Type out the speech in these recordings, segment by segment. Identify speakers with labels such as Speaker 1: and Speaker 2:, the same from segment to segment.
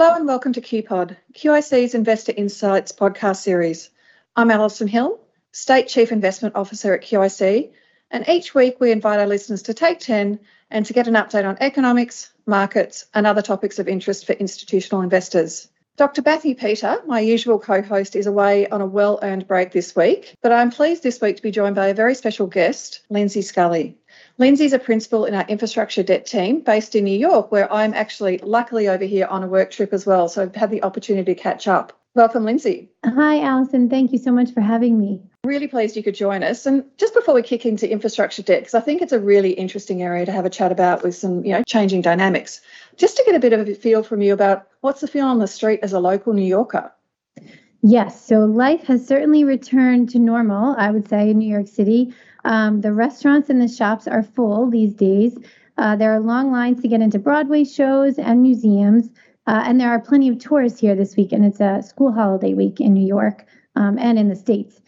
Speaker 1: Hello and welcome to QPod, QIC's Investor Insights podcast series. I'm Alison Hill, State Chief Investment Officer at QIC, and each week we invite our listeners to take 10 and to get an update on economics, markets, and other topics of interest for institutional investors. Dr. Matthew Peter, my usual co host, is away on a well earned break this week, but I'm pleased this week to be joined by a very special guest, Lindsay Scully. Lindsay's a principal in our infrastructure debt team based in New York, where I'm actually luckily over here on a work trip as well. So I've had the opportunity to catch up. Welcome, Lindsay.
Speaker 2: Hi, Alison. Thank you so much for having me.
Speaker 1: Really pleased you could join us. And just before we kick into infrastructure debt, because I think it's a really interesting area to have a chat about with some, you know, changing dynamics, just to get a bit of a feel from you about what's the feel on the street as a local New Yorker.
Speaker 2: Yes, so life has certainly returned to normal, I would say, in New York City. Um, the restaurants and the shops are full these days. Uh, there are long lines to get into Broadway shows and museums. Uh, and there are plenty of tourists here this week, and it's a school holiday week in New York um, and in the States.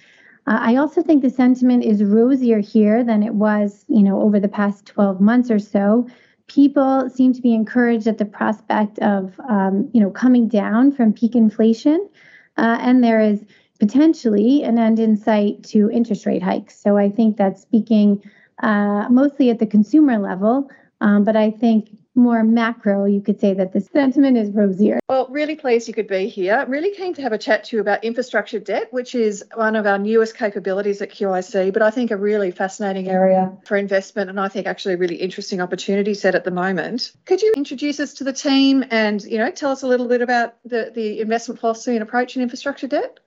Speaker 2: Uh, I also think the sentiment is rosier here than it was, you know, over the past 12 months or so. People seem to be encouraged at the prospect of, um, you know, coming down from peak inflation, uh, and there is potentially an end in sight to interest rate hikes. So I think that's speaking uh, mostly at the consumer level, um, but I think more macro, you could say that the sentiment is rosier.
Speaker 1: Well, really pleased you could be here. Really keen to have a chat to you about infrastructure debt, which is one of our newest capabilities at QIC, but I think a really fascinating area for investment and I think actually a really interesting opportunity set at the moment. Could you introduce us to the team and, you know, tell us a little bit about the, the investment philosophy and approach in infrastructure debt?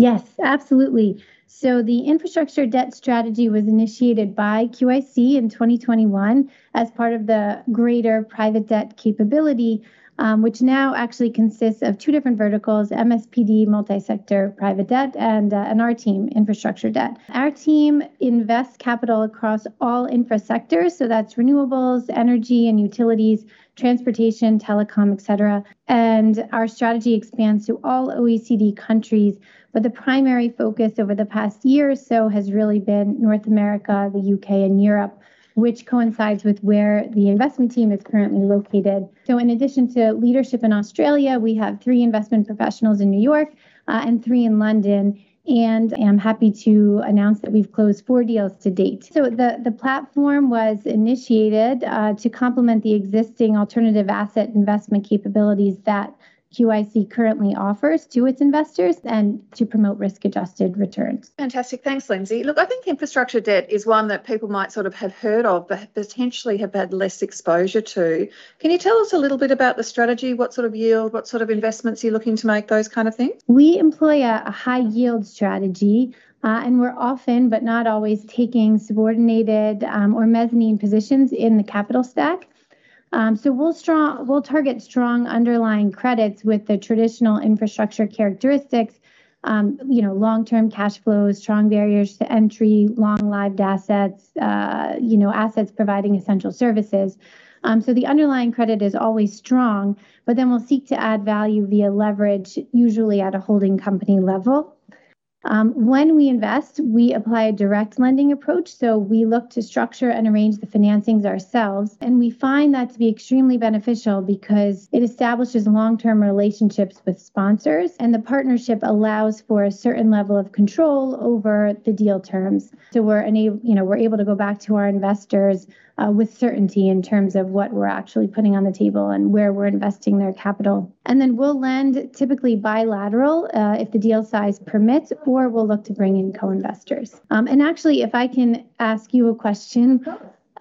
Speaker 2: Yes, absolutely. So the infrastructure debt strategy was initiated by QIC in 2021 as part of the greater private debt capability, um, which now actually consists of two different verticals MSPD, multi sector private debt, and, uh, and our team, infrastructure debt. Our team invests capital across all infra sectors, so that's renewables, energy, and utilities transportation, telecom, et cetera. And our strategy expands to all OECD countries. But the primary focus over the past year or so has really been North America, the UK, and Europe, which coincides with where the investment team is currently located. So, in addition to leadership in Australia, we have three investment professionals in New York uh, and three in London and I'm happy to announce that we've closed four deals to date. So the, the platform was initiated uh, to complement the existing alternative asset investment capabilities that QIC currently offers to its investors and to promote risk adjusted returns.
Speaker 1: Fantastic. Thanks, Lindsay. Look, I think infrastructure debt is one that people might sort of have heard of, but potentially have had less exposure to. Can you tell us a little bit about the strategy? What sort of yield, what sort of investments you're looking to make, those kind of things?
Speaker 2: We employ a, a high yield strategy. Uh, and we're often, but not always, taking subordinated um, or mezzanine positions in the capital stack. Um, so we'll strong we'll target strong underlying credits with the traditional infrastructure characteristics. Um, you know, long-term cash flows, strong barriers to entry, long-lived assets. Uh, you know, assets providing essential services. Um, so the underlying credit is always strong, but then we'll seek to add value via leverage, usually at a holding company level. Um, when we invest, we apply a direct lending approach. So we look to structure and arrange the financings ourselves. And we find that to be extremely beneficial because it establishes long term relationships with sponsors. And the partnership allows for a certain level of control over the deal terms. So we're, you know, we're able to go back to our investors uh, with certainty in terms of what we're actually putting on the table and where we're investing their capital. And then we'll lend typically bilateral uh, if the deal size permits, or we'll look to bring in co investors. Um, and actually, if I can ask you a question.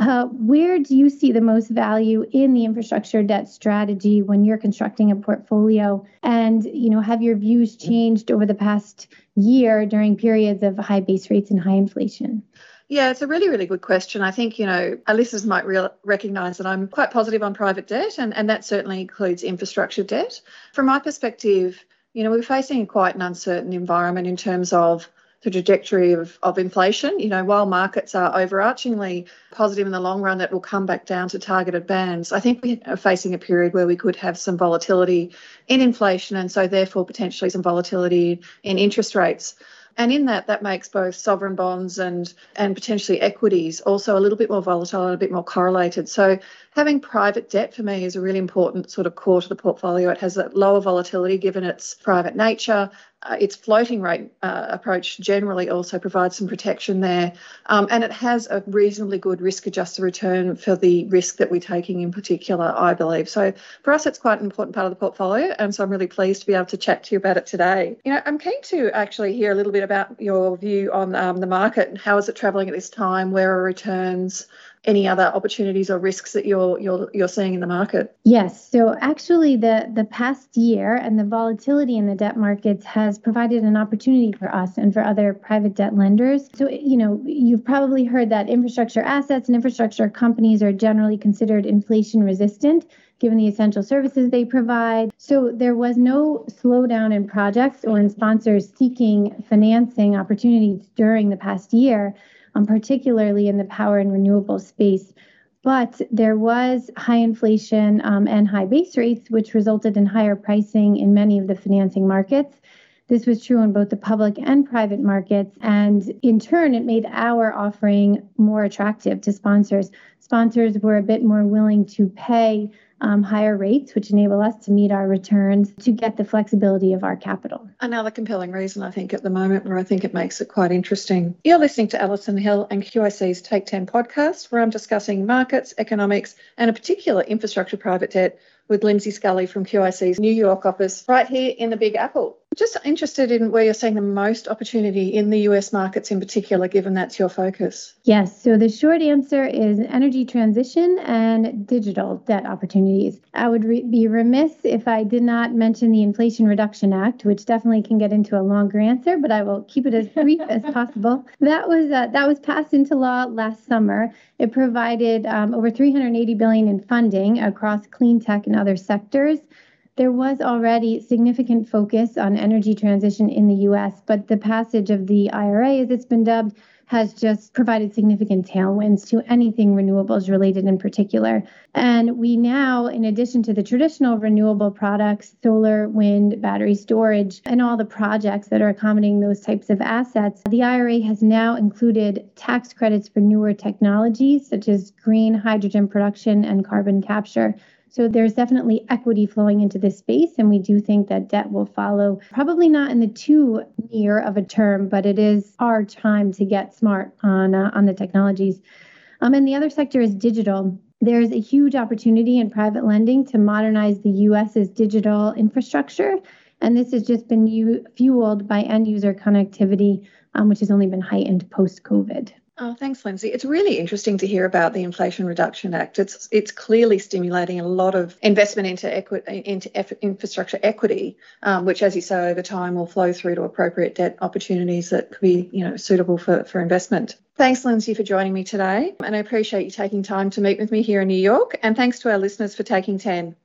Speaker 2: Uh, where do you see the most value in the infrastructure debt strategy when you're constructing a portfolio? And you know, have your views changed over the past year during periods of high base rates and high inflation?
Speaker 1: Yeah, it's a really, really good question. I think, you know, our listeners might real, recognise that I'm quite positive on private debt, and, and that certainly includes infrastructure debt. From my perspective, you know, we're facing quite an uncertain environment in terms of the trajectory of, of inflation. You know, while markets are overarchingly positive in the long run, that will come back down to targeted bands. I think we are facing a period where we could have some volatility in inflation and so therefore potentially some volatility in interest rates. And in that, that makes both sovereign bonds and, and potentially equities also a little bit more volatile and a bit more correlated. So having private debt for me is a really important sort of core to the portfolio. It has a lower volatility given its private nature. Uh, its floating rate uh, approach generally also provides some protection there. Um, and it has a reasonably good risk adjusted return for the risk that we're taking in particular, I believe. So for us, it's quite an important part of the portfolio. And so I'm really pleased to be able to chat to you about it today. You know, I'm keen to actually hear a little bit about your view on um, the market and how is it travelling at this time? Where are returns? Any other opportunities or risks that you're you're you're seeing in the market?
Speaker 2: Yes. So actually the the past year and the volatility in the debt markets has provided an opportunity for us and for other private debt lenders. So you know, you've probably heard that infrastructure assets and infrastructure companies are generally considered inflation resistant given the essential services they provide. So there was no slowdown in projects or in sponsors seeking financing opportunities during the past year um, particularly in the power and renewable space. But there was high inflation um, and high base rates, which resulted in higher pricing in many of the financing markets. This was true in both the public and private markets. And in turn, it made our offering more attractive to sponsors. Sponsors were a bit more willing to pay um, higher rates, which enable us to meet our returns to get the flexibility of our capital.
Speaker 1: Another compelling reason, I think, at the moment where I think it makes it quite interesting. You're listening to Alison Hill and QIC's Take 10 podcast, where I'm discussing markets, economics, and a particular infrastructure private debt with Lindsay Scully from QIC's New York office right here in the Big Apple. Just interested in where you're seeing the most opportunity in the US markets in particular, given that's your focus.
Speaker 2: Yes. So the short answer is energy transition and digital debt opportunities. I would re- be remiss if I did not mention the Inflation Reduction Act, which definitely can get into a longer answer, but I will keep it as brief as possible. That was uh, that was passed into law last summer. It provided um, over 380 billion in funding across clean tech and other sectors there was already significant focus on energy transition in the US, but the passage of the IRA, as it's been dubbed, has just provided significant tailwinds to anything renewables related in particular. And we now, in addition to the traditional renewable products, solar, wind, battery storage, and all the projects that are accommodating those types of assets, the IRA has now included tax credits for newer technologies such as green hydrogen production and carbon capture. So there's definitely equity flowing into this space, and we do think that debt will follow. Probably not in the too near of a term, but it is our time to get smart on uh, on the technologies. Um, and the other sector is digital. There's a huge opportunity in private lending to modernize the U.S.'s digital infrastructure, and this has just been u- fueled by end user connectivity, um, which has only been heightened post COVID.
Speaker 1: Oh, thanks, Lindsay. It's really interesting to hear about the Inflation Reduction Act. It's it's clearly stimulating a lot of investment into equity, into infrastructure equity, um, which, as you say, over time will flow through to appropriate debt opportunities that could be, you know, suitable for, for investment. Thanks, Lindsay, for joining me today, and I appreciate you taking time to meet with me here in New York. And thanks to our listeners for taking ten.